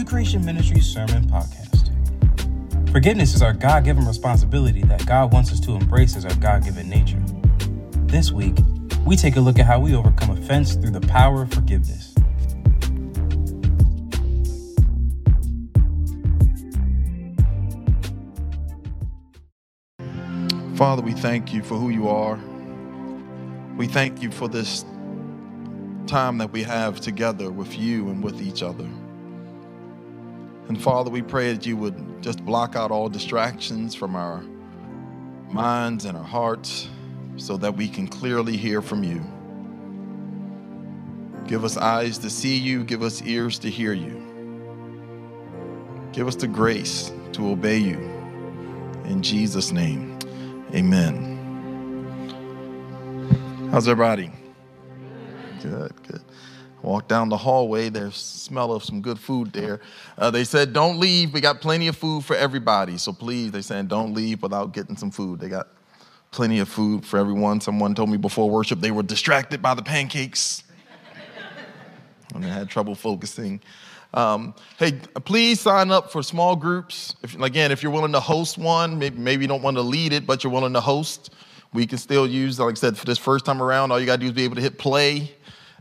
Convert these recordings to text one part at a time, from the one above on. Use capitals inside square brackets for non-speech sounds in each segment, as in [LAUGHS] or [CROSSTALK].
New Creation Ministries Sermon Podcast. Forgiveness is our God given responsibility that God wants us to embrace as our God given nature. This week, we take a look at how we overcome offense through the power of forgiveness. Father, we thank you for who you are. We thank you for this time that we have together with you and with each other. And Father, we pray that you would just block out all distractions from our minds and our hearts so that we can clearly hear from you. Give us eyes to see you, give us ears to hear you. Give us the grace to obey you. In Jesus' name, amen. How's everybody? Good, good. Walk down the hallway, there's smell of some good food there. Uh, they said, don't leave. We got plenty of food for everybody. So please, they said, don't leave without getting some food. They got plenty of food for everyone. Someone told me before worship they were distracted by the pancakes [LAUGHS] and they had trouble focusing. Um, hey, please sign up for small groups. If, again, if you're willing to host one, maybe, maybe you don't want to lead it, but you're willing to host, we can still use, like I said, for this first time around, all you got to do is be able to hit play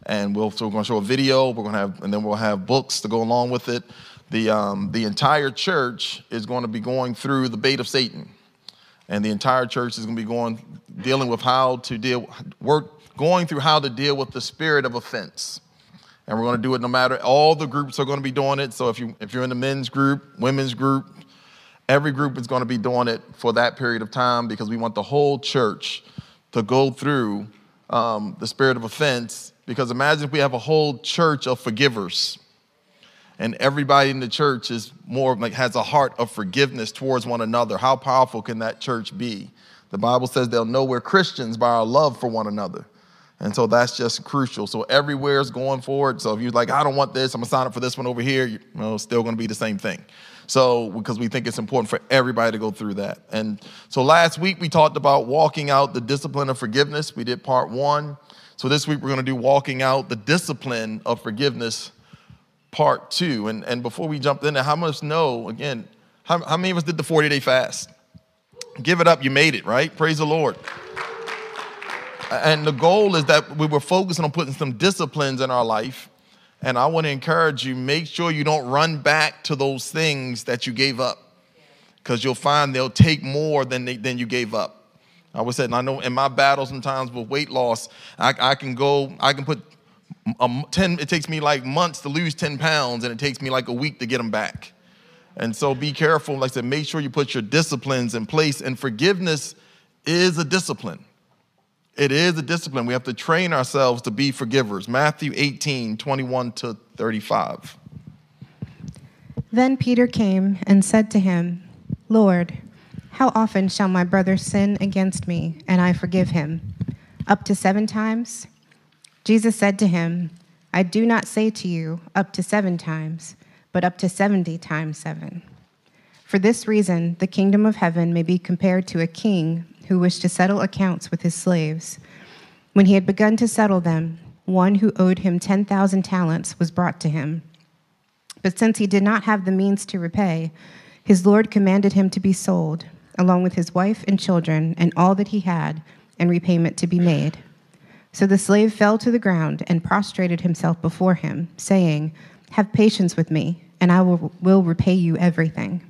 and we'll, so we're going to show a video. We're going to have, and then we'll have books to go along with it. The, um, the entire church is going to be going through the bait of Satan, and the entire church is going to be going dealing with how to deal, work, going through how to deal with the spirit of offense. And we're going to do it no matter. All the groups are going to be doing it. So if you if you're in the men's group, women's group, every group is going to be doing it for that period of time because we want the whole church to go through um, the spirit of offense because imagine if we have a whole church of forgivers and everybody in the church is more like has a heart of forgiveness towards one another. How powerful can that church be? The Bible says they'll know we're Christians by our love for one another. And so that's just crucial. So everywhere is going forward. So if you're like, I don't want this, I'm gonna sign up for this one over here, you know, it's still gonna be the same thing. So, because we think it's important for everybody to go through that. And so last week we talked about walking out the discipline of forgiveness. We did part one. So this week we're going to do walking out the discipline of forgiveness, part two. And, and before we jump in there, how much know, again, how, how many of us did the 40 day fast? Give it up, you made it, right? Praise the Lord. And the goal is that we were focusing on putting some disciplines in our life. And I want to encourage you make sure you don't run back to those things that you gave up because you'll find they'll take more than, they, than you gave up. I was saying, I know in my battle sometimes with weight loss, I, I can go, I can put a, 10, it takes me like months to lose 10 pounds and it takes me like a week to get them back. And so be careful. Like I said, make sure you put your disciplines in place. And forgiveness is a discipline. It is a discipline. We have to train ourselves to be forgivers. Matthew 18, 21 to 35. Then Peter came and said to him, Lord, how often shall my brother sin against me, and I forgive him? Up to seven times? Jesus said to him, I do not say to you up to seven times, but up to seventy times seven. For this reason, the kingdom of heaven may be compared to a king who wished to settle accounts with his slaves. When he had begun to settle them, one who owed him 10,000 talents was brought to him. But since he did not have the means to repay, his Lord commanded him to be sold along with his wife and children and all that he had, and repayment to be made. So the slave fell to the ground and prostrated himself before him, saying, Have patience with me, and I will, will repay you everything.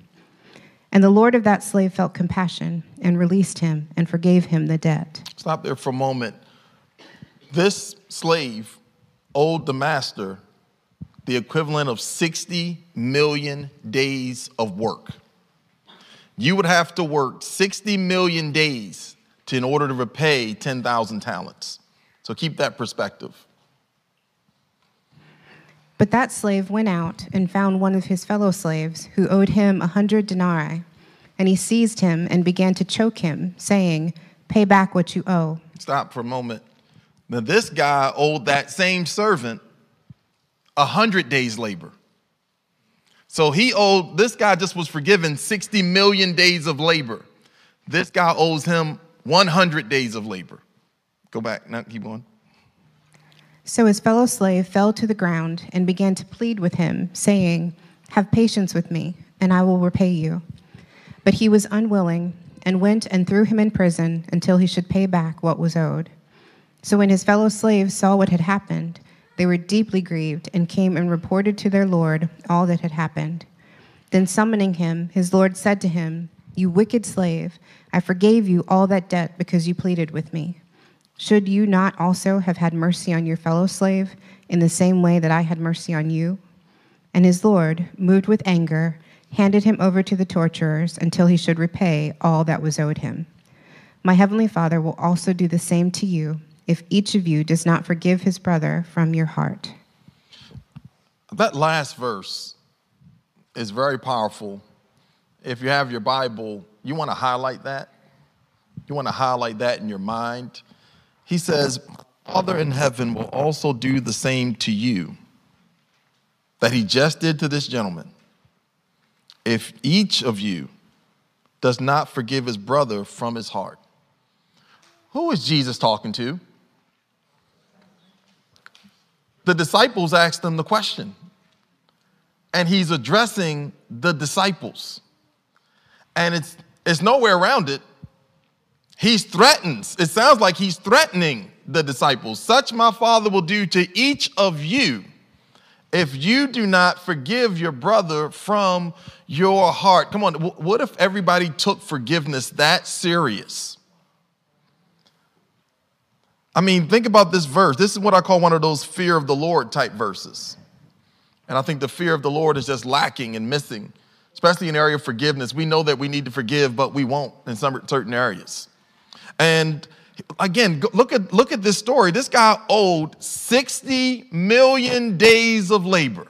And the Lord of that slave felt compassion and released him and forgave him the debt. Stop there for a moment. This slave owed the master the equivalent of 60 million days of work you would have to work 60 million days to, in order to repay 10,000 talents. So keep that perspective. But that slave went out and found one of his fellow slaves who owed him a hundred denarii. And he seized him and began to choke him, saying, Pay back what you owe. Stop for a moment. Now, this guy owed that same servant a hundred days' labor. So he owed, this guy just was forgiven 60 million days of labor. This guy owes him 100 days of labor. Go back, now keep going. So his fellow slave fell to the ground and began to plead with him, saying, Have patience with me, and I will repay you. But he was unwilling, and went and threw him in prison until he should pay back what was owed. So when his fellow slaves saw what had happened, they were deeply grieved, and came and reported to their Lord all that had happened. Then summoning him, his Lord said to him, You wicked slave, I forgave you all that debt because you pleaded with me. Should you not also have had mercy on your fellow slave in the same way that I had mercy on you? And his Lord, moved with anger, handed him over to the torturers until he should repay all that was owed him. My heavenly Father will also do the same to you if each of you does not forgive his brother from your heart. That last verse is very powerful. If you have your Bible, you want to highlight that. You want to highlight that in your mind. He says, Father in heaven will also do the same to you that he just did to this gentleman. If each of you does not forgive his brother from his heart. Who is Jesus talking to? The disciples asked him the question and he's addressing the disciples. And it's, it's nowhere around it. He's threatens. It sounds like he's threatening the disciples. Such my Father will do to each of you if you do not forgive your brother from your heart. Come on, what if everybody took forgiveness that serious? I mean, think about this verse. This is what I call one of those fear of the Lord type verses. And I think the fear of the Lord is just lacking and missing, especially in area of forgiveness. We know that we need to forgive, but we won't in some certain areas. And again, look at look at this story. This guy owed 60 million days of labor.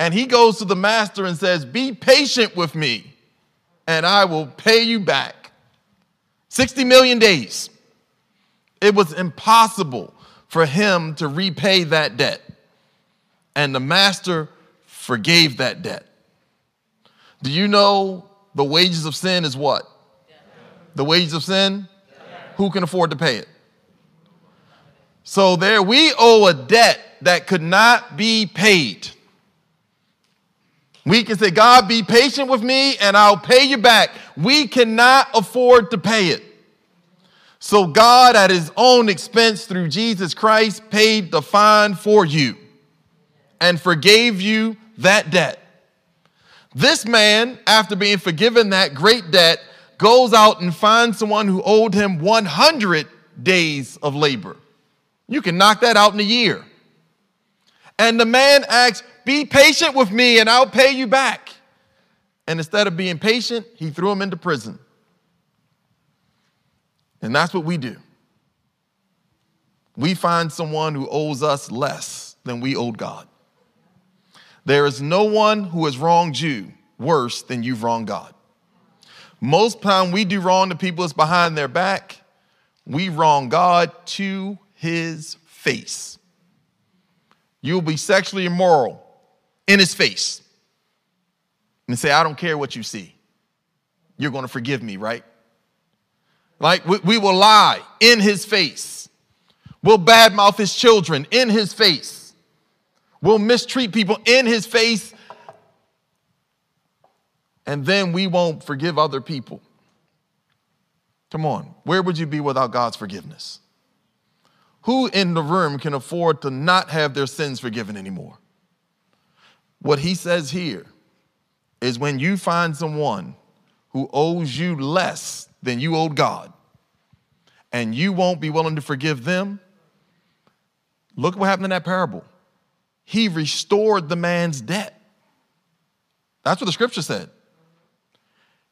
And he goes to the master and says, "Be patient with me, and I will pay you back." 60 million days. It was impossible for him to repay that debt and the master forgave that debt. Do you know the wages of sin is what? The wages of sin? Who can afford to pay it? So there we owe a debt that could not be paid. We can say, God, be patient with me and I'll pay you back. We cannot afford to pay it. So God, at his own expense through Jesus Christ, paid the fine for you and forgave you that debt. This man, after being forgiven that great debt, goes out and finds someone who owed him 100 days of labor. You can knock that out in a year. And the man asks, Be patient with me and I'll pay you back. And instead of being patient, he threw him into prison. And that's what we do. We find someone who owes us less than we owed God. There is no one who has wronged you worse than you've wronged God. Most time we do wrong to people that's behind their back, we wrong God to his face. You'll be sexually immoral in his face and say, I don't care what you see. You're going to forgive me, right? Like we, we will lie in his face. We'll badmouth his children in his face We'll mistreat people in his face, and then we won't forgive other people. Come on, where would you be without God's forgiveness? Who in the room can afford to not have their sins forgiven anymore? What he says here is when you find someone who owes you less than you owed God, and you won't be willing to forgive them, look what happened in that parable he restored the man's debt. That's what the scripture said.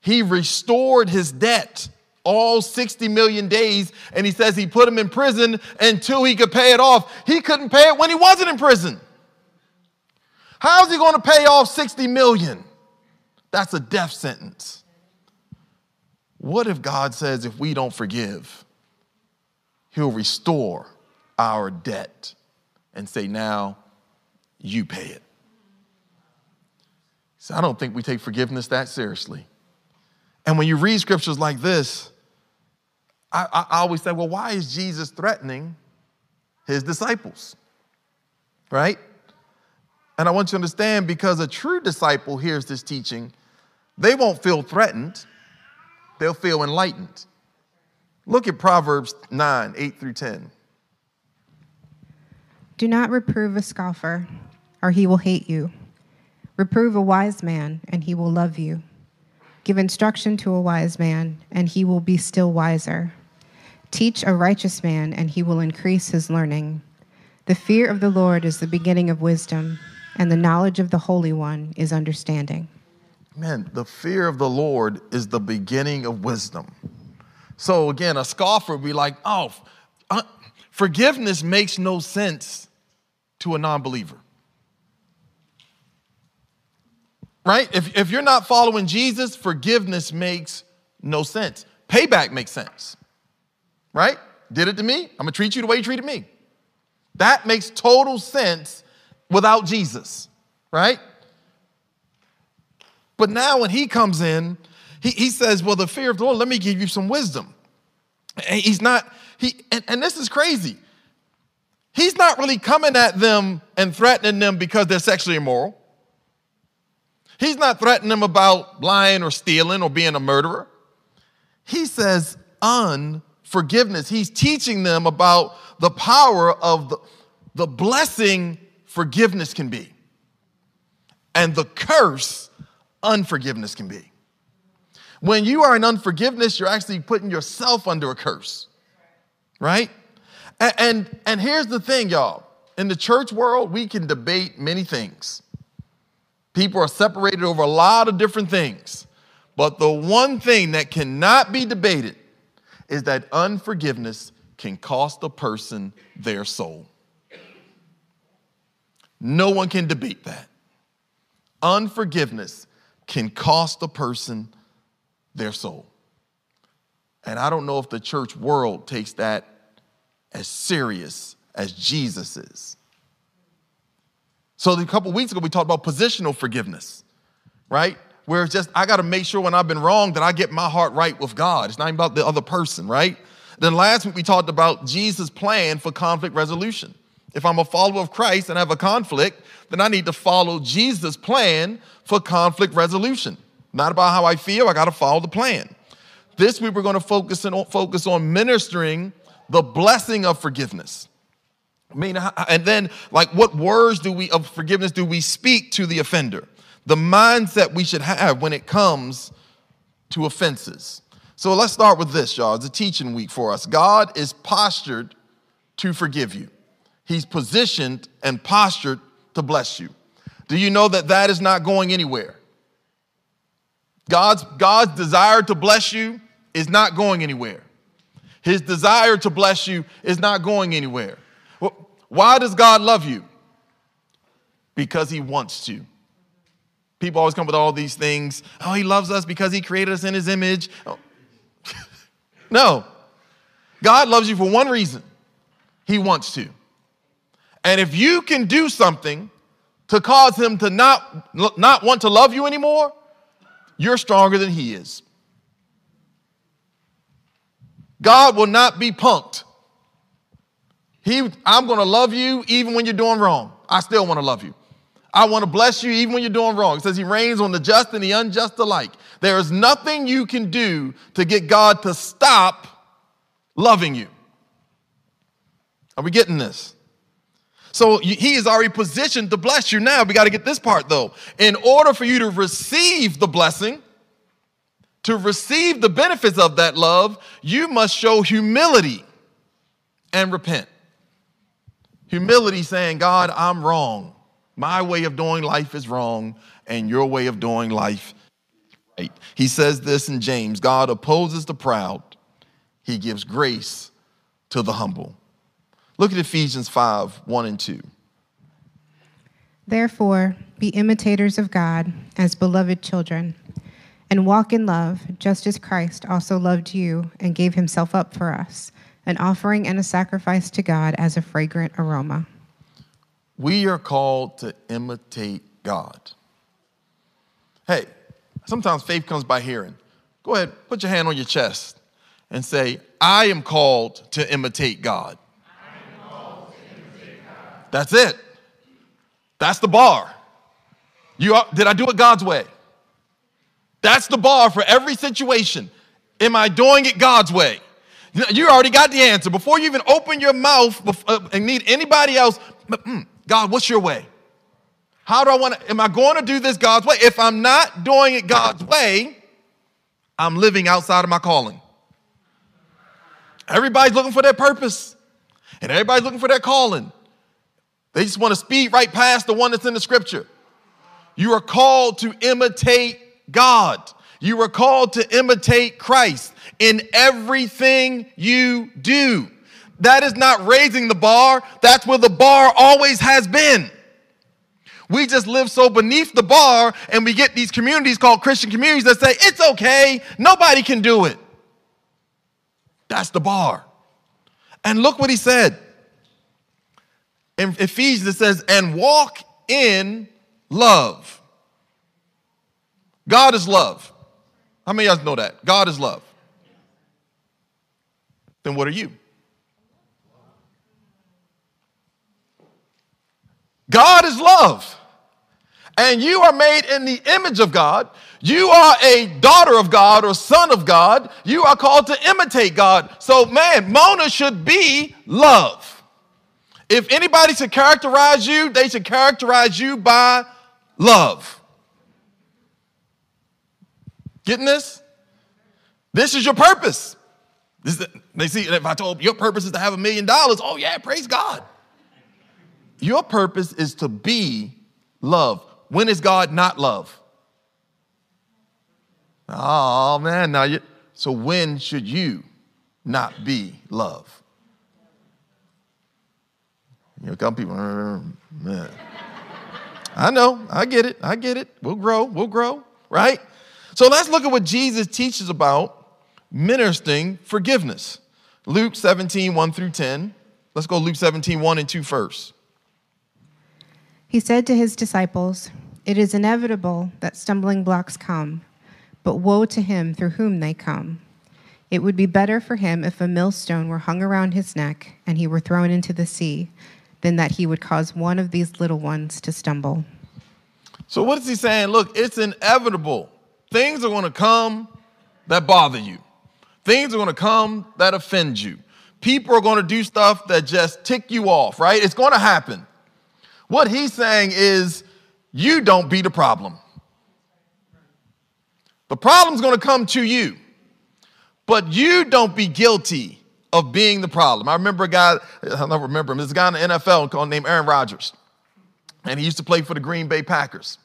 He restored his debt all 60 million days, and he says he put him in prison until he could pay it off. He couldn't pay it when he wasn't in prison. How's he going to pay off 60 million? That's a death sentence. What if God says if we don't forgive, he'll restore our debt and say, now you pay it. So I don't think we take forgiveness that seriously. And when you read scriptures like this, I, I, always say, well, why is Jesus threatening his disciples? Right? And I want you to understand because a true disciple hears this teaching, they won't feel threatened, they'll feel enlightened. Look at Proverbs 9 8 through 10. Do not reprove a scoffer, or he will hate you. Reprove a wise man, and he will love you. Give instruction to a wise man, and he will be still wiser. Teach a righteous man, and he will increase his learning. The fear of the Lord is the beginning of wisdom, and the knowledge of the Holy One is understanding. Man, the fear of the Lord is the beginning of wisdom. So again, a scoffer would be like, oh, uh, forgiveness makes no sense to a non believer. Right? If, if you're not following Jesus, forgiveness makes no sense. Payback makes sense. Right? Did it to me, I'm gonna treat you the way you treated me. That makes total sense without Jesus, right? But now when he comes in, he, he says, Well, the fear of the Lord, let me give you some wisdom. And he's not, he, and, and this is crazy. He's not really coming at them and threatening them because they're sexually immoral. He's not threatening them about lying or stealing or being a murderer. He says unforgiveness. He's teaching them about the power of the, the blessing forgiveness can be and the curse unforgiveness can be. When you are in unforgiveness, you're actually putting yourself under a curse, right? And, and, and here's the thing, y'all. In the church world, we can debate many things. People are separated over a lot of different things. But the one thing that cannot be debated is that unforgiveness can cost a person their soul. No one can debate that. Unforgiveness can cost a person their soul. And I don't know if the church world takes that as serious as Jesus is. So a couple weeks ago, we talked about positional forgiveness, right? Where it's just, I got to make sure when I've been wrong that I get my heart right with God. It's not even about the other person, right? Then last week, we talked about Jesus' plan for conflict resolution. If I'm a follower of Christ and I have a conflict, then I need to follow Jesus' plan for conflict resolution. Not about how I feel, I got to follow the plan. This week, we're going to focus on, focus on ministering the blessing of forgiveness. I mean, and then, like, what words do we of forgiveness do we speak to the offender? The mindset we should have when it comes to offenses. So let's start with this, y'all. It's a teaching week for us. God is postured to forgive you. He's positioned and postured to bless you. Do you know that that is not going anywhere? God's, God's desire to bless you is not going anywhere. His desire to bless you is not going anywhere. Why does God love you? Because he wants to. People always come with all these things. Oh, he loves us because he created us in his image. Oh. [LAUGHS] no. God loves you for one reason he wants to. And if you can do something to cause him to not, not want to love you anymore, you're stronger than he is. God will not be punked. He, I'm going to love you even when you're doing wrong. I still want to love you. I want to bless you even when you're doing wrong. It says he rains on the just and the unjust alike. There is nothing you can do to get God to stop loving you. Are we getting this? So he is already positioned to bless you. Now we got to get this part though. In order for you to receive the blessing, to receive the benefits of that love, you must show humility and repent. Humility saying, God, I'm wrong. My way of doing life is wrong, and your way of doing life right. He says this in James God opposes the proud, he gives grace to the humble. Look at Ephesians 5 1 and 2. Therefore, be imitators of God as beloved children and walk in love, just as Christ also loved you and gave himself up for us, an offering and a sacrifice to God as a fragrant aroma. We are called to imitate God. Hey, sometimes faith comes by hearing. Go ahead, put your hand on your chest and say, I am called to imitate God. That's it. That's the bar. You are, did I do it God's way? That's the bar for every situation. Am I doing it God's way? You already got the answer. Before you even open your mouth uh, and need anybody else, mm, God, what's your way? How do I want to, am I going to do this God's way? If I'm not doing it God's way, I'm living outside of my calling. Everybody's looking for their purpose, and everybody's looking for their calling. They just want to speed right past the one that's in the scripture. You are called to imitate God. You are called to imitate Christ in everything you do. That is not raising the bar, that's where the bar always has been. We just live so beneath the bar, and we get these communities called Christian communities that say, it's okay, nobody can do it. That's the bar. And look what he said. In Ephesians, it says, and walk in love. God is love. How many of you know that? God is love. Then what are you? God is love. And you are made in the image of God. You are a daughter of God or son of God. You are called to imitate God. So, man, Mona should be love. If anybody should characterize you, they should characterize you by love. Getting this? This is your purpose. This is, they see, if I told your purpose is to have a million dollars, oh yeah, praise God. Your purpose is to be love. When is God not love? Oh man, now you so when should you not be love? You know, come people, man. I know, I get it, I get it. We'll grow, we'll grow, right? So let's look at what Jesus teaches about ministering forgiveness. Luke 17, 1 through 10. Let's go Luke 17, 1 and 2 first. He said to his disciples, It is inevitable that stumbling blocks come, but woe to him through whom they come. It would be better for him if a millstone were hung around his neck and he were thrown into the sea than that he would cause one of these little ones to stumble. So, what is he saying? Look, it's inevitable. Things are going to come that bother you, things are going to come that offend you. People are going to do stuff that just tick you off, right? It's going to happen. What he's saying is, you don't be the problem. The problem's going to come to you, but you don't be guilty of being the problem. I remember a guy, I don't remember him, a guy in the NFL called named Aaron Rodgers, and he used to play for the Green Bay Packers.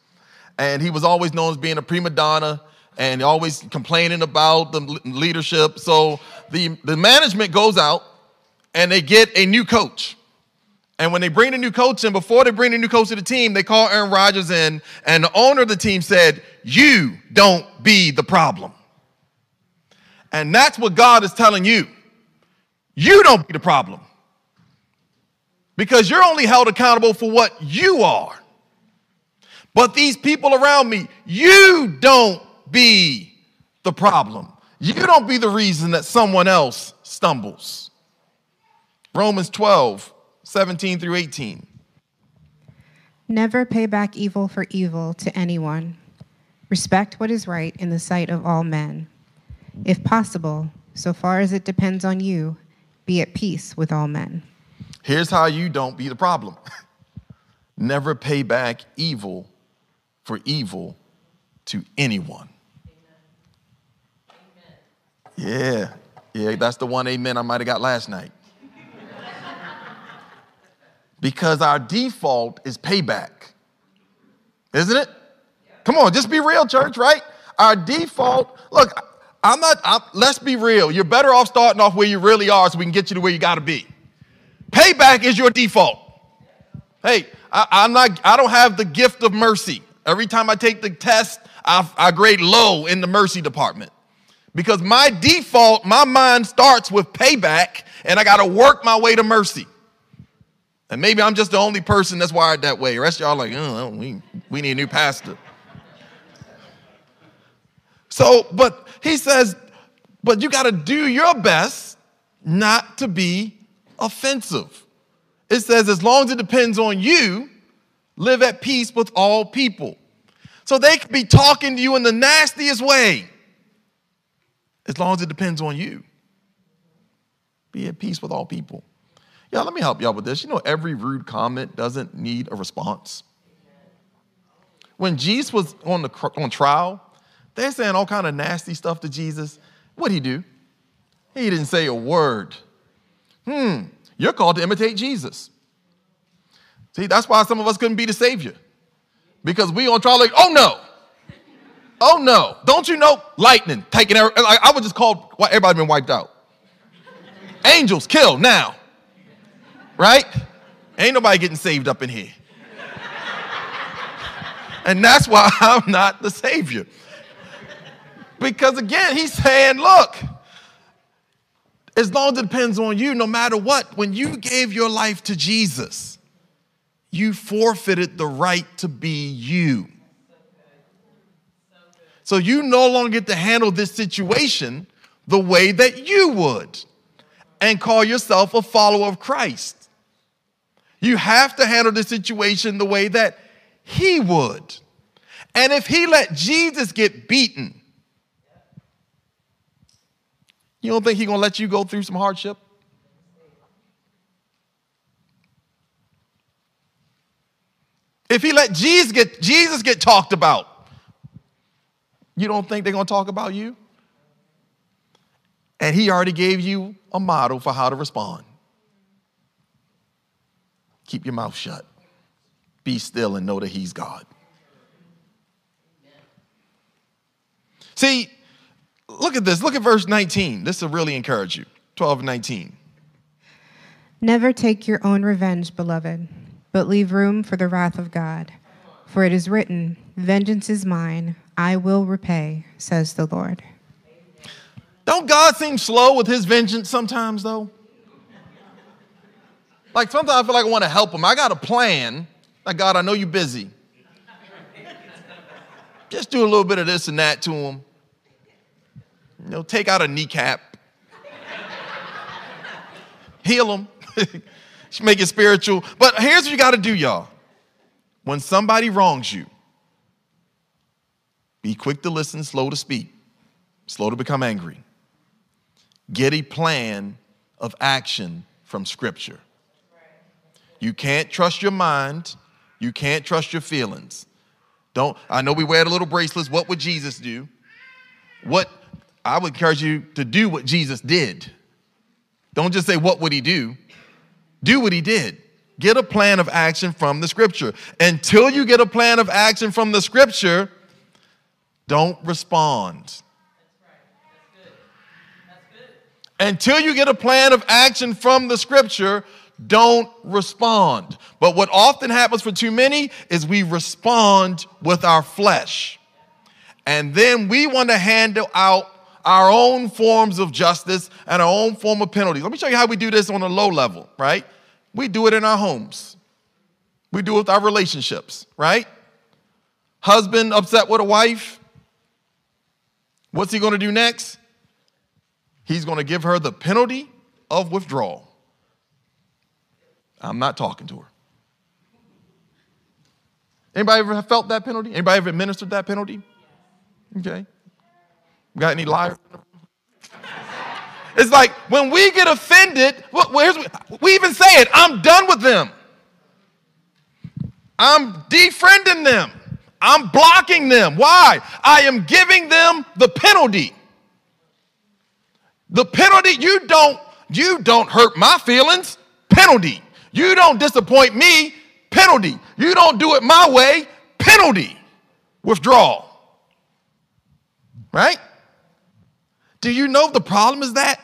And he was always known as being a prima donna and always complaining about the leadership. So the, the management goes out and they get a new coach. And when they bring a new coach in, before they bring a new coach to the team, they call Aaron Rodgers in, and the owner of the team said, You don't be the problem. And that's what God is telling you. You don't be the problem. Because you're only held accountable for what you are. But these people around me, you don't be the problem. You don't be the reason that someone else stumbles. Romans 12, 17 through 18. Never pay back evil for evil to anyone. Respect what is right in the sight of all men. If possible, so far as it depends on you, be at peace with all men. Here's how you don't be the problem [LAUGHS] never pay back evil for evil to anyone. Yeah, yeah, that's the one amen I might have got last night. [LAUGHS] because our default is payback, isn't it? Come on, just be real, church, right? Our default, look, I'm not, I'm, let's be real. You're better off starting off where you really are so we can get you to where you got to be. Payback is your default. Hey, I, I'm not, I don't have the gift of mercy. Every time I take the test, I, I grade low in the mercy department. Because my default, my mind starts with payback, and I got to work my way to mercy. And maybe I'm just the only person that's wired that way. The rest y'all like, oh, we, we need a new pastor. So, but he says, but you got to do your best not to be offensive. It says, as long as it depends on you, live at peace with all people. So they could be talking to you in the nastiest way, as long as it depends on you. Be at peace with all people. Yeah, let me help y'all with this. You know, every rude comment doesn't need a response. When Jesus was on, the, on trial, they're saying all kind of nasty stuff to Jesus. What'd he do? He didn't say a word. Hmm, you're called to imitate Jesus. See, that's why some of us couldn't be the Savior. Because we on trial like, oh no, oh no. Don't you know? Lightning, taking, like, I was just called, everybody been wiped out. Angels, kill now. Right? Ain't nobody getting saved up in here. And that's why [LAUGHS] I'm not the Savior. Because again, he's saying, look, as long as it depends on you, no matter what, when you gave your life to Jesus, you forfeited the right to be you. So you no longer get to handle this situation the way that you would and call yourself a follower of Christ. You have to handle the situation the way that he would. And if he let Jesus get beaten, you don't think he's gonna let you go through some hardship? If he let Jesus get Jesus get talked about, you don't think they're gonna talk about you? And he already gave you a model for how to respond. Keep your mouth shut. Be still and know that he's God. See, look at this. Look at verse 19. This will really encourage you. 12 and 19. Never take your own revenge, beloved, but leave room for the wrath of God. For it is written, Vengeance is mine, I will repay, says the Lord. Don't God seem slow with his vengeance sometimes, though? Like sometimes I feel like I want to help him. I got a plan. Like, God, I know you're busy. Just do a little bit of this and that to him. You know, take out a kneecap, heal him, [LAUGHS] make it spiritual. But here's what you got to do, y'all. When somebody wrongs you, be quick to listen, slow to speak, slow to become angry. Get a plan of action from Scripture. You can't trust your mind. You can't trust your feelings. Don't, I know we wear the little bracelets. What would Jesus do? What, I would encourage you to do what Jesus did. Don't just say, What would he do? Do what he did. Get a plan of action from the scripture. Until you get a plan of action from the scripture, don't respond. Until you get a plan of action from the scripture, don't respond. But what often happens for too many is we respond with our flesh. And then we want to handle out our own forms of justice and our own form of penalties. Let me show you how we do this on a low level, right? We do it in our homes. We do it with our relationships, right? Husband upset with a wife. What's he going to do next? He's going to give her the penalty of withdrawal. I'm not talking to her. Anybody ever felt that penalty? Anybody ever administered that penalty? Okay. Got any liars? It's like when we get offended, we even say it, I'm done with them. I'm defriending them. I'm blocking them. Why? I am giving them the penalty. The penalty, you don't, you don't hurt my feelings. Penalty. You don't disappoint me. Penalty. You don't do it my way. Penalty. Withdrawal. Right? Do you know the problem is that?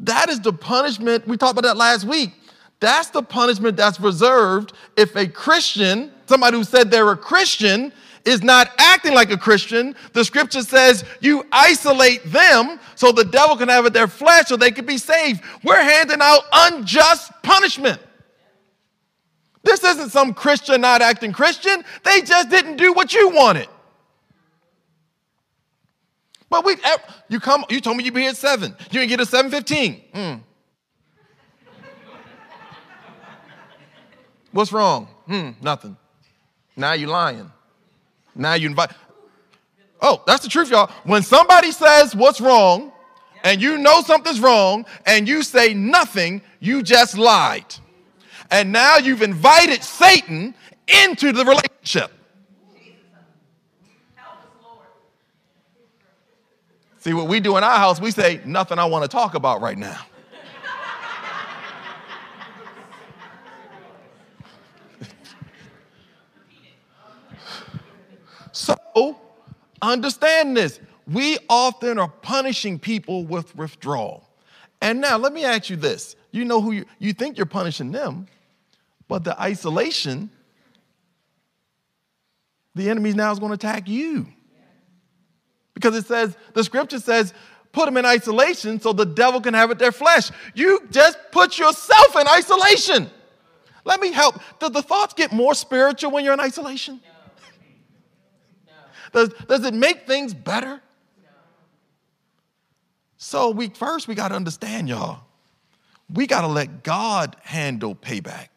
That is the punishment. We talked about that last week. That's the punishment that's reserved if a Christian, somebody who said they're a Christian, is not acting like a Christian. The scripture says you isolate them so the devil can have it their flesh so they can be saved. We're handing out unjust punishment. This isn't some Christian not acting Christian. They just didn't do what you wanted. But we, eh, you come, you told me you'd be here at seven. You didn't get at seven fifteen. Mm. What's wrong? Hmm, nothing. Now you lying. Now you invite. Oh, that's the truth, y'all. When somebody says what's wrong, and you know something's wrong, and you say nothing, you just lied. And now you've invited Satan into the relationship. See, what we do in our house, we say, nothing I want to talk about right now. [LAUGHS] so, understand this. We often are punishing people with withdrawal. And now, let me ask you this. You know who you, you think you're punishing them, but the isolation, the enemy now is going to attack you. Because it says, the scripture says, put them in isolation so the devil can have it their flesh. You just put yourself in isolation. Let me help. Do the thoughts get more spiritual when you're in isolation? No. No. [LAUGHS] Does, does it make things better? No. So we first we got to understand, y'all. We got to let God handle payback.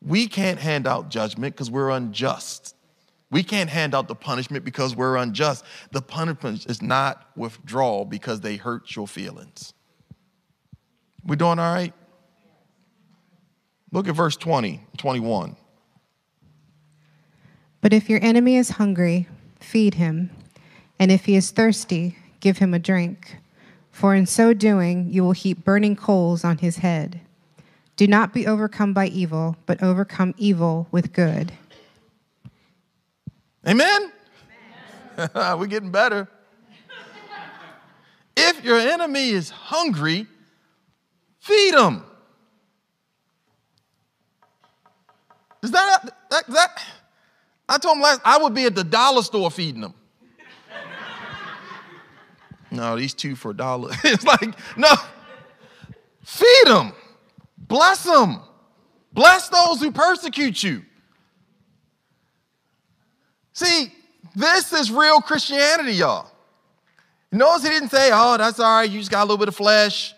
We can't hand out judgment because we're unjust. We can't hand out the punishment because we're unjust. The punishment is not withdrawal because they hurt your feelings. We doing all right? Look at verse 20, 21. But if your enemy is hungry, feed him, and if he is thirsty, give him a drink. For in so doing, you will heap burning coals on his head. Do not be overcome by evil, but overcome evil with good. Amen? Amen. [LAUGHS] We're getting better. if your enemy is hungry, feed him. Is that, that, that I told him last, I would be at the dollar store feeding them. [LAUGHS] no, these two for a dollar. [LAUGHS] it's like, no, feed them, bless them, bless those who persecute you. See, this is real Christianity, y'all. Notice he didn't say, oh, that's all right, you just got a little bit of flesh.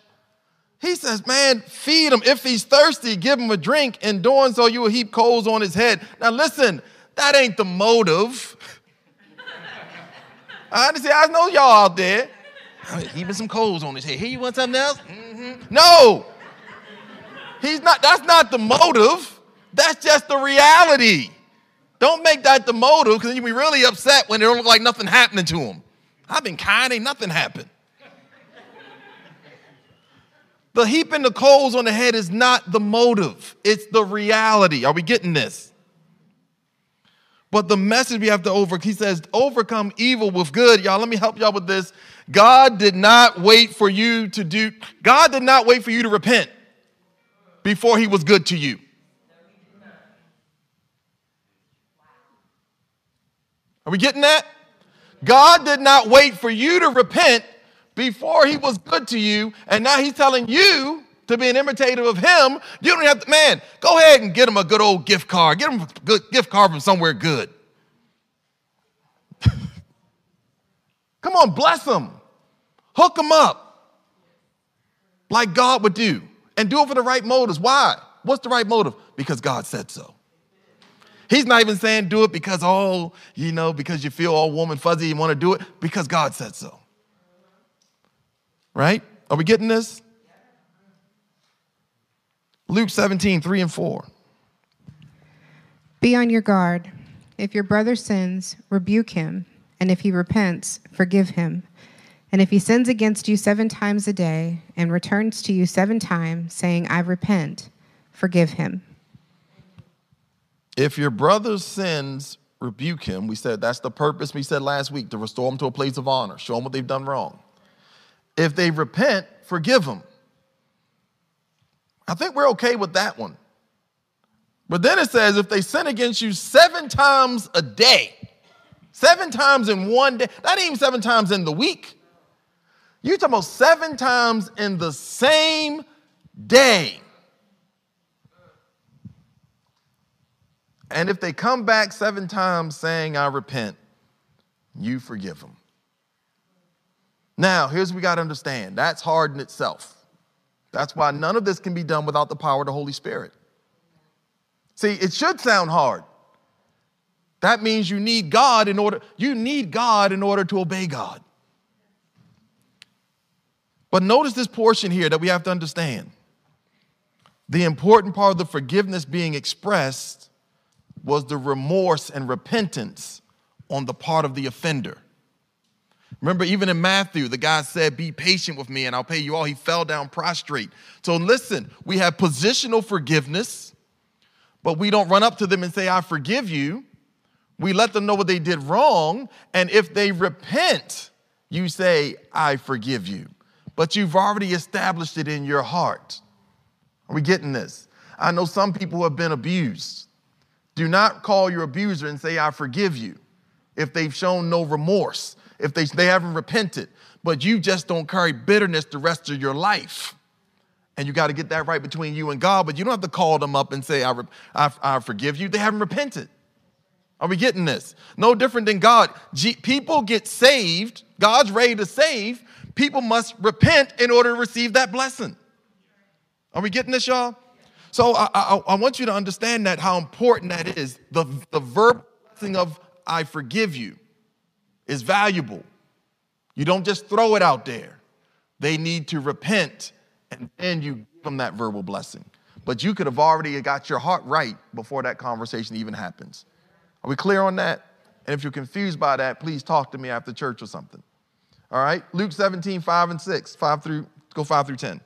He says, man, feed him. If he's thirsty, give him a drink. In doing so, you will heap coals on his head. Now, listen, that ain't the motive. I understand. I know y'all out there. Heaping some coals on his head. Here, you want something else? Mm-hmm. No. He's not, that's not the motive. That's just the reality. Don't make that the motive because you'll be really upset when it don't look like nothing happening to him. I've been kind, ain't nothing happened. The heaping the coals on the head is not the motive, it's the reality. Are we getting this? But the message we have to over, he says, overcome evil with good. Y'all, let me help y'all with this. God did not wait for you to do, God did not wait for you to repent before he was good to you. We getting that? God did not wait for you to repent before he was good to you, and now he's telling you to be an imitator of him. You don't have to, man, go ahead and get him a good old gift card. Get him a good gift card from somewhere good. [LAUGHS] Come on, bless him. Hook him up like God would do and do it for the right motives. Why? What's the right motive? Because God said so. He's not even saying do it because, oh, you know, because you feel all warm and fuzzy you want to do it, because God said so. Right? Are we getting this? Luke 17, 3 and 4. Be on your guard. If your brother sins, rebuke him, and if he repents, forgive him. And if he sins against you seven times a day and returns to you seven times, saying, I repent, forgive him. If your brother sins, rebuke him. We said that's the purpose we said last week to restore them to a place of honor, show them what they've done wrong. If they repent, forgive them. I think we're okay with that one. But then it says if they sin against you seven times a day, seven times in one day, not even seven times in the week. You're talking about seven times in the same day. And if they come back seven times saying, I repent, you forgive them. Now, here's what we got to understand that's hard in itself. That's why none of this can be done without the power of the Holy Spirit. See, it should sound hard. That means you need God in order you need God in order to obey God. But notice this portion here that we have to understand. The important part of the forgiveness being expressed was the remorse and repentance on the part of the offender. Remember, even in Matthew, the guy said, Be patient with me and I'll pay you all. He fell down prostrate. So listen, we have positional forgiveness, but we don't run up to them and say, I forgive you. We let them know what they did wrong. And if they repent, you say, I forgive you. But you've already established it in your heart. Are we getting this? I know some people have been abused. Do not call your abuser and say, I forgive you, if they've shown no remorse, if they, they haven't repented, but you just don't carry bitterness the rest of your life. And you got to get that right between you and God, but you don't have to call them up and say, I, I, I forgive you. They haven't repented. Are we getting this? No different than God. G- people get saved, God's ready to save. People must repent in order to receive that blessing. Are we getting this, y'all? So I, I, I, want you to understand that how important that is. The, the verb blessing of I forgive you is valuable. You don't just throw it out there. They need to repent and then you give them that verbal blessing. But you could have already got your heart right before that conversation even happens. Are we clear on that? And if you're confused by that, please talk to me after church or something. All right? Luke 17, 5 and 6, 5 through, go 5 through 10.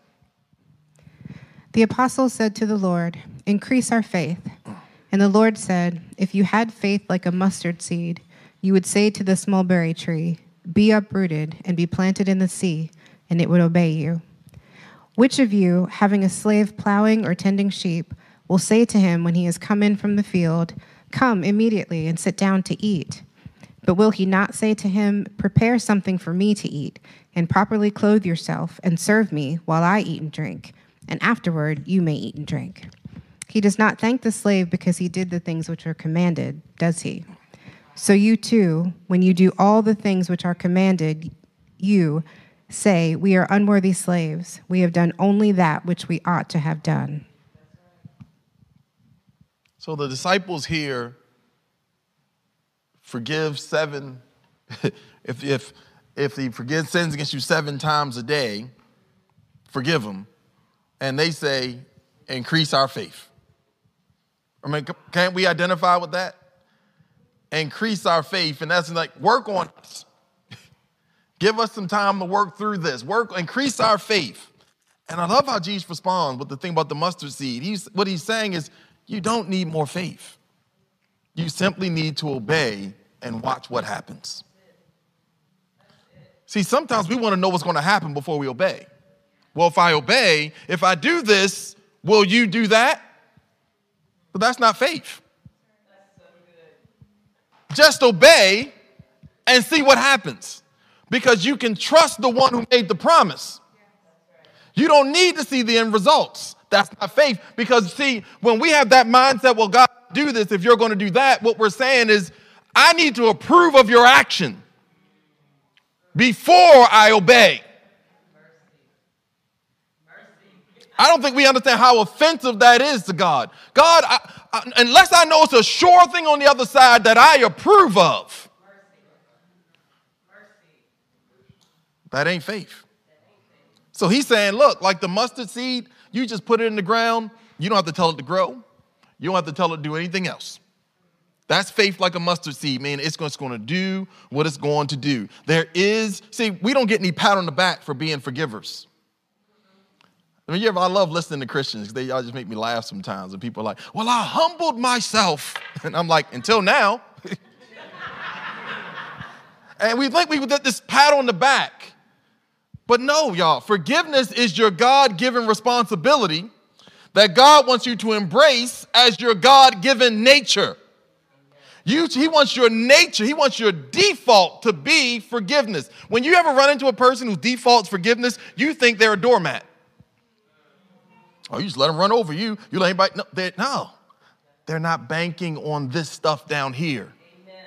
The apostles said to the Lord, Increase our faith. And the Lord said, If you had faith like a mustard seed, you would say to this mulberry tree, Be uprooted and be planted in the sea, and it would obey you. Which of you, having a slave plowing or tending sheep, will say to him when he has come in from the field, Come immediately and sit down to eat? But will he not say to him, Prepare something for me to eat, and properly clothe yourself, and serve me while I eat and drink, and afterward you may eat and drink? He does not thank the slave because he did the things which are commanded, does he? So you too, when you do all the things which are commanded, you say, We are unworthy slaves. We have done only that which we ought to have done. So the disciples here forgive seven, [LAUGHS] if, if, if he forgives sins against you seven times a day, forgive them. And they say, increase our faith. I mean, can't we identify with that? Increase our faith. And that's like, work on us. [LAUGHS] Give us some time to work through this. Work, increase our faith. And I love how Jesus responds with the thing about the mustard seed. He's, what he's saying is, you don't need more faith. You simply need to obey and watch what happens. See, sometimes we want to know what's going to happen before we obey. Well, if I obey, if I do this, will you do that? But that's not faith. Just obey and see what happens because you can trust the one who made the promise. You don't need to see the end results. That's not faith. Because, see, when we have that mindset, well, God, do this, if you're going to do that, what we're saying is, I need to approve of your action before I obey. I don't think we understand how offensive that is to God. God, I, I, unless I know it's a sure thing on the other side that I approve of, that ain't faith. So he's saying, look, like the mustard seed, you just put it in the ground. You don't have to tell it to grow. You don't have to tell it to do anything else. That's faith like a mustard seed, man. It's going to do what it's going to do. There is, see, we don't get any pat on the back for being forgivers. I mean, you ever, I love listening to Christians. Because they all just make me laugh sometimes. And people are like, well, I humbled myself. [LAUGHS] And I'm like, until now. [LAUGHS] and we think we get this pat on the back. But no, y'all, forgiveness is your God given responsibility that God wants you to embrace as your God given nature. You, he wants your nature, he wants your default to be forgiveness. When you ever run into a person who default's forgiveness, you think they're a doormat. Oh, you just let them run over you. You let anybody, no, they're, no. They're not banking on this stuff down here. Amen.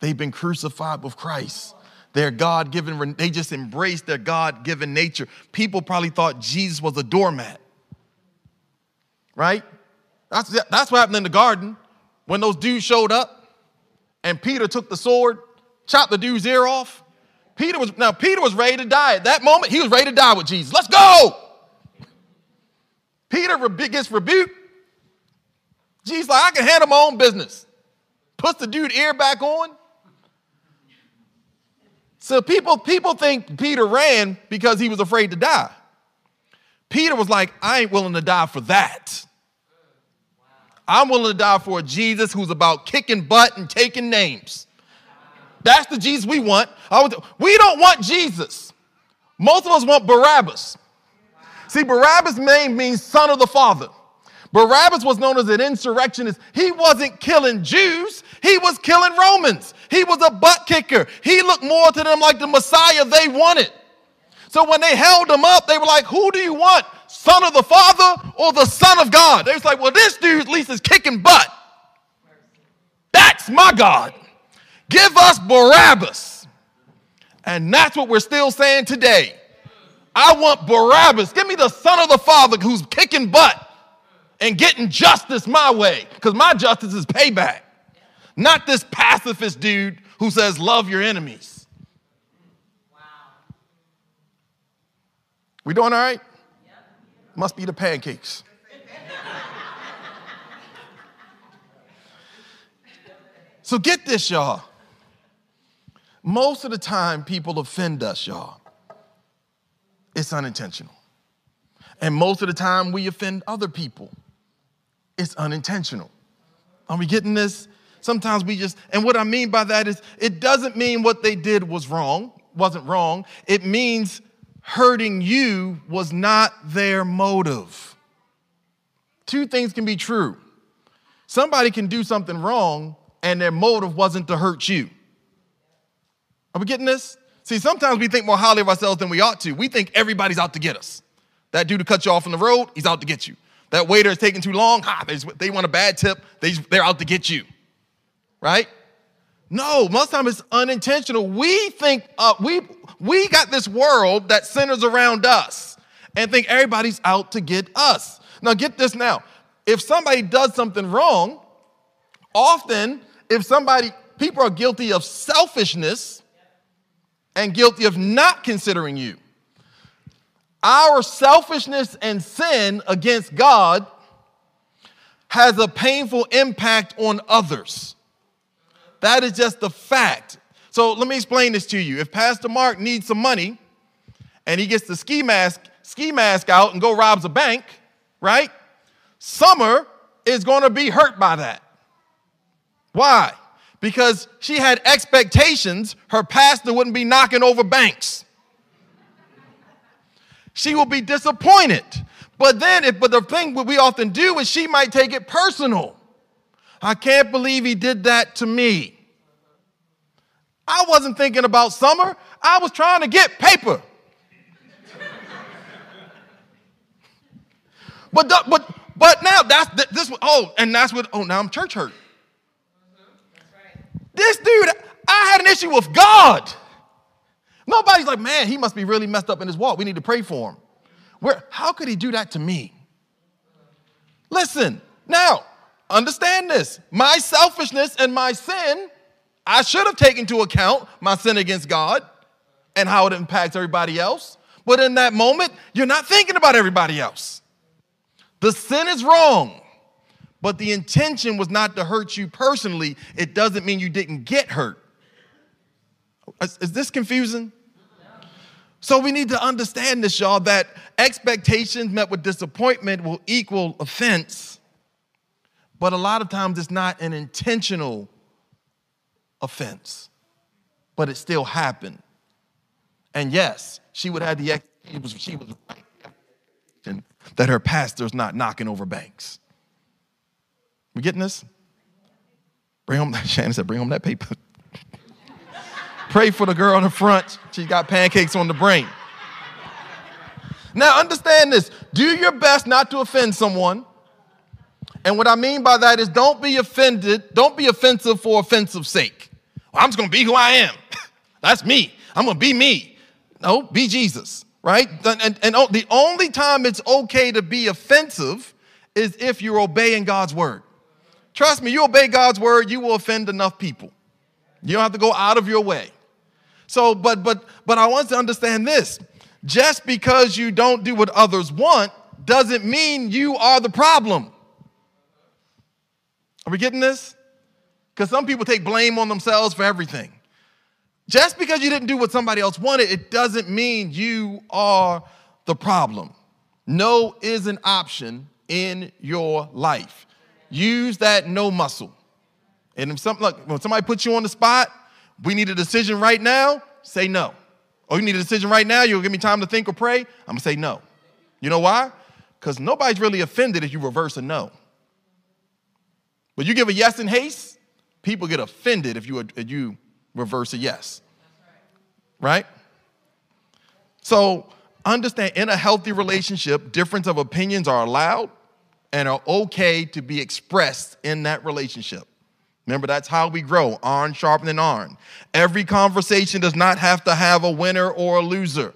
They've been crucified with Christ their God given, they just embraced their God given nature. People probably thought Jesus was a doormat, right? That's, that's what happened in the garden. when those dudes showed up and Peter took the sword, chopped the dude's ear off? Peter was now Peter was ready to die at that moment. He was ready to die with Jesus. Let's go. Peter gets rebuked. Jesus like I can handle my own business. Puts the dude ear back on. So people people think Peter ran because he was afraid to die. Peter was like, I ain't willing to die for that. I'm willing to die for a Jesus who's about kicking butt and taking names. That's the Jesus we want. We don't want Jesus. Most of us want Barabbas. See, Barabbas' name means son of the father. Barabbas was known as an insurrectionist. He wasn't killing Jews, he was killing Romans. He was a butt kicker. He looked more to them like the Messiah they wanted. So when they held him up, they were like, Who do you want? Son of the Father or the Son of God? They was like, Well, this dude at least is kicking butt. That's my God. Give us Barabbas. And that's what we're still saying today. I want Barabbas. Give me the Son of the Father who's kicking butt and getting justice my way, because my justice is payback. Not this pacifist dude who says, Love your enemies. Wow. We doing all right? Yep. Must be the pancakes. so get this, y'all. Most of the time, people offend us, y'all. It's unintentional. And most of the time, we offend other people. It's unintentional. Are we getting this? Sometimes we just, and what I mean by that is it doesn't mean what they did was wrong, wasn't wrong. It means hurting you was not their motive. Two things can be true. Somebody can do something wrong and their motive wasn't to hurt you. Are we getting this? See, sometimes we think more highly of ourselves than we ought to. We think everybody's out to get us. That dude who cut you off on the road, he's out to get you. That waiter is taking too long, ha, they, they want a bad tip, they, they're out to get you. Right? No, most time it's unintentional. We think uh, we we got this world that centers around us and think everybody's out to get us. Now get this now. If somebody does something wrong, often if somebody people are guilty of selfishness and guilty of not considering you our selfishness and sin against God has a painful impact on others. That is just the fact. So let me explain this to you. If Pastor Mark needs some money and he gets the ski mask, ski mask out and go robs a bank, right? Summer is going to be hurt by that. Why? Because she had expectations her pastor wouldn't be knocking over banks she will be disappointed. But then, if, but the thing what we often do is she might take it personal. I can't believe he did that to me. I wasn't thinking about summer. I was trying to get paper. [LAUGHS] but the, but but now that's this. Oh, and that's what. Oh, now I'm church hurt. This dude, I had an issue with God. Nobody's like, man, he must be really messed up in his walk. We need to pray for him. Where, how could he do that to me? Listen, now, understand this. My selfishness and my sin, I should have taken into account my sin against God and how it impacts everybody else. But in that moment, you're not thinking about everybody else. The sin is wrong, but the intention was not to hurt you personally. It doesn't mean you didn't get hurt. Is, is this confusing? So we need to understand this, y'all, that expectations met with disappointment will equal offense. But a lot of times it's not an intentional offense, but it still happened. And yes, she would have the she was that her pastor's not knocking over banks. We getting this? Bring home that [LAUGHS] Shannon said, bring home that paper. [LAUGHS] Pray for the girl in the front. She's got pancakes on the brain. Now, understand this do your best not to offend someone. And what I mean by that is don't be offended, don't be offensive for offensive sake. Well, I'm just gonna be who I am. [LAUGHS] That's me. I'm gonna be me. No, be Jesus, right? And, and, and the only time it's okay to be offensive is if you're obeying God's word. Trust me, you obey God's word, you will offend enough people. You don't have to go out of your way. So, but but but I want to understand this. Just because you don't do what others want doesn't mean you are the problem. Are we getting this? Because some people take blame on themselves for everything. Just because you didn't do what somebody else wanted, it doesn't mean you are the problem. No is an option in your life. Use that no muscle. And if something like when somebody puts you on the spot, we need a decision right now, say no. Oh, you need a decision right now, you'll give me time to think or pray, I'm gonna say no. You know why? Because nobody's really offended if you reverse a no. But you give a yes in haste, people get offended if you, if you reverse a yes. Right? So understand in a healthy relationship, difference of opinions are allowed and are okay to be expressed in that relationship. Remember, that's how we grow iron sharpening iron. Every conversation does not have to have a winner or a loser.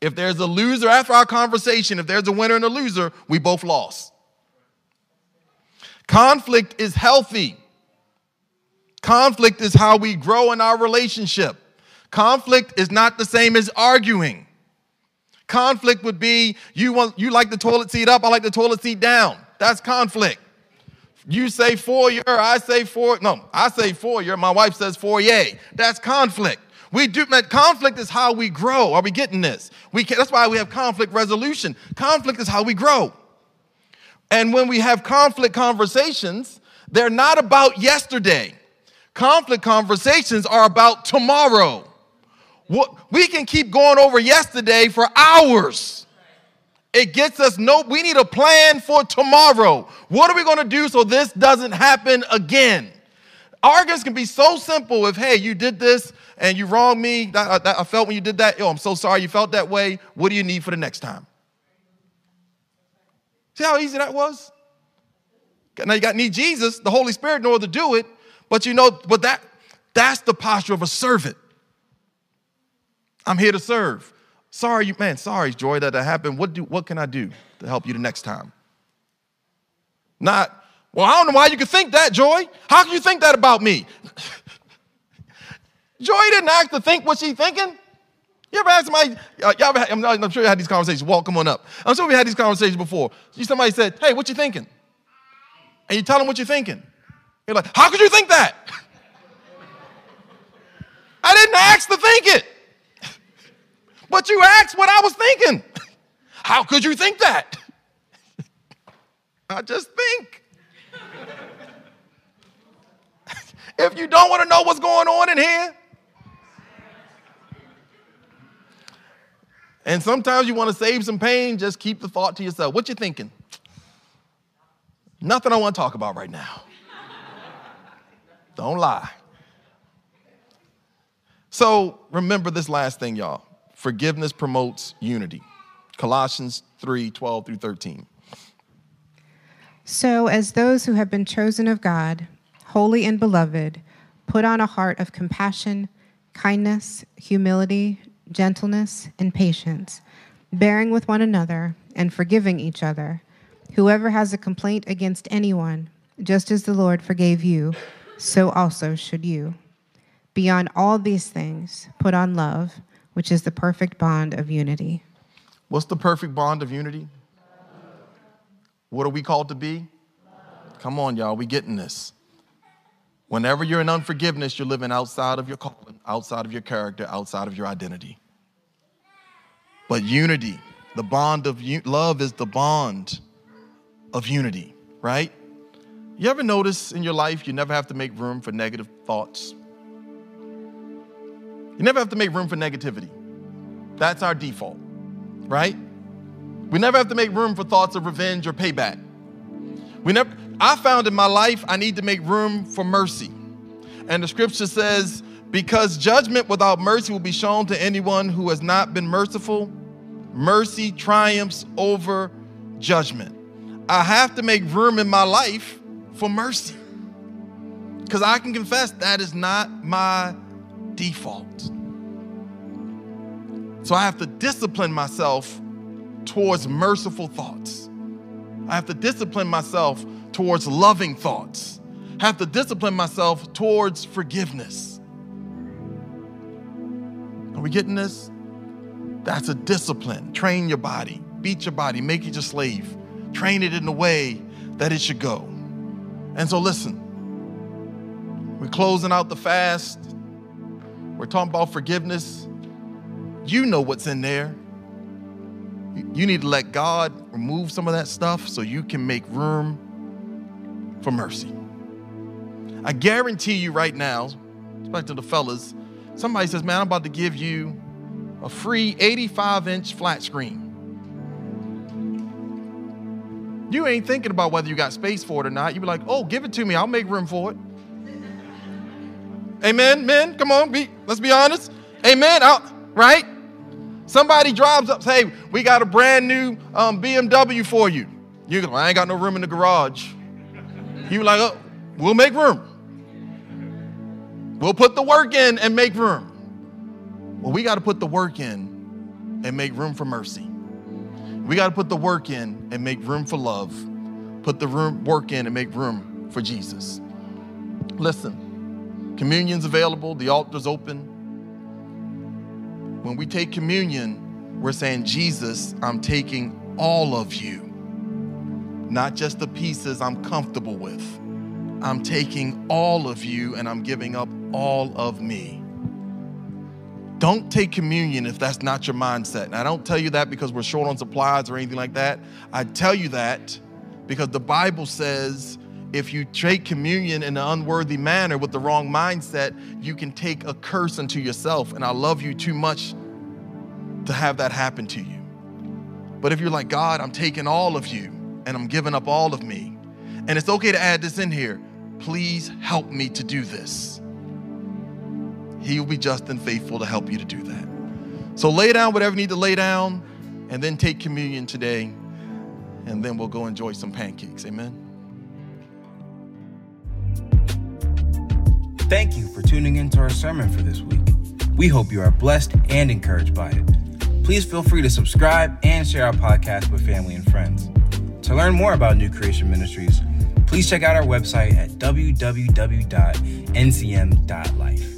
If there's a loser after our conversation, if there's a winner and a loser, we both lost. Conflict is healthy. Conflict is how we grow in our relationship. Conflict is not the same as arguing. Conflict would be you want you like the toilet seat up, I like the toilet seat down. That's conflict. You say foyer, I say four. No, I say foyer. My wife says foyer. That's conflict. We do. Conflict is how we grow. Are we getting this? We can, that's why we have conflict resolution. Conflict is how we grow. And when we have conflict conversations, they're not about yesterday. Conflict conversations are about tomorrow. We can keep going over yesterday for hours. It gets us no, we need a plan for tomorrow. What are we going to do so this doesn't happen again? Arguments can be so simple if, hey, you did this and you wronged me. That, uh, that, I felt when you did that. Oh, I'm so sorry you felt that way. What do you need for the next time? See how easy that was? Now you got to need Jesus, the Holy Spirit, in order to do it. But you know, but that that's the posture of a servant. I'm here to serve. Sorry, you man, sorry, Joy, that that happened. What do what can I do to help you the next time? Not, well, I don't know why you could think that, Joy. How can you think that about me? [LAUGHS] Joy didn't ask to think what she thinking. You ever ask somebody, uh, y'all I'm, I'm, sure you had these conversations. Walk, come on up. I'm sure we had these conversations before. Somebody said, hey, what you thinking? And you tell them what you're thinking. You're like, how could you think that? [LAUGHS] I didn't ask to think it. But you asked what I was thinking. [LAUGHS] How could you think that? [LAUGHS] I just think. [LAUGHS] if you don't want to know what's going on in here, and sometimes you want to save some pain, just keep the thought to yourself. What you thinking? Nothing I want to talk about right now. Don't lie. So remember this last thing, y'all. Forgiveness promotes unity. Colossians 3 12 through 13. So, as those who have been chosen of God, holy and beloved, put on a heart of compassion, kindness, humility, gentleness, and patience, bearing with one another and forgiving each other. Whoever has a complaint against anyone, just as the Lord forgave you, so also should you. Beyond all these things, put on love, which is the perfect bond of unity. What's the perfect bond of unity? What are we called to be? Come on, y'all, we getting this. Whenever you're in unforgiveness, you're living outside of your calling, outside of your character, outside of your identity. But unity, the bond of love is the bond of unity, right? You ever notice in your life you never have to make room for negative thoughts? You never have to make room for negativity. That's our default, right? We never have to make room for thoughts of revenge or payback. We never I found in my life I need to make room for mercy. And the scripture says, because judgment without mercy will be shown to anyone who has not been merciful, mercy triumphs over judgment. I have to make room in my life for mercy. Because I can confess that is not my default. So I have to discipline myself towards merciful thoughts. I have to discipline myself towards loving thoughts. I have to discipline myself towards forgiveness. Are we getting this? That's a discipline. Train your body, beat your body, make it your slave, train it in the way that it should go. And so, listen, we're closing out the fast, we're talking about forgiveness. You know what's in there. You need to let God remove some of that stuff so you can make room for mercy. I guarantee you right now, especially to the fellas, somebody says, Man, I'm about to give you a free 85 inch flat screen. You ain't thinking about whether you got space for it or not. You be like, oh, give it to me. I'll make room for it. Amen, men. Come on, be, let's be honest. Amen. I'll, right? Somebody drives up, say, hey, we got a brand new um, BMW for you. You go, I ain't got no room in the garage. You like, oh, we'll make room. We'll put the work in and make room. Well, we got to put the work in and make room for mercy. We got to put the work in and make room for love. Put the room, work in and make room for Jesus. Listen, communion's available, the altar's open. When we take communion, we're saying, Jesus, I'm taking all of you, not just the pieces I'm comfortable with. I'm taking all of you and I'm giving up all of me. Don't take communion if that's not your mindset. And I don't tell you that because we're short on supplies or anything like that. I tell you that because the Bible says if you take communion in an unworthy manner with the wrong mindset, you can take a curse unto yourself. And I love you too much to have that happen to you. But if you're like, God, I'm taking all of you and I'm giving up all of me, and it's okay to add this in here, please help me to do this. He will be just and faithful to help you to do that. So lay down whatever you need to lay down and then take communion today, and then we'll go enjoy some pancakes. Amen. Thank you for tuning into our sermon for this week. We hope you are blessed and encouraged by it. Please feel free to subscribe and share our podcast with family and friends. To learn more about New Creation Ministries, please check out our website at www.ncm.life.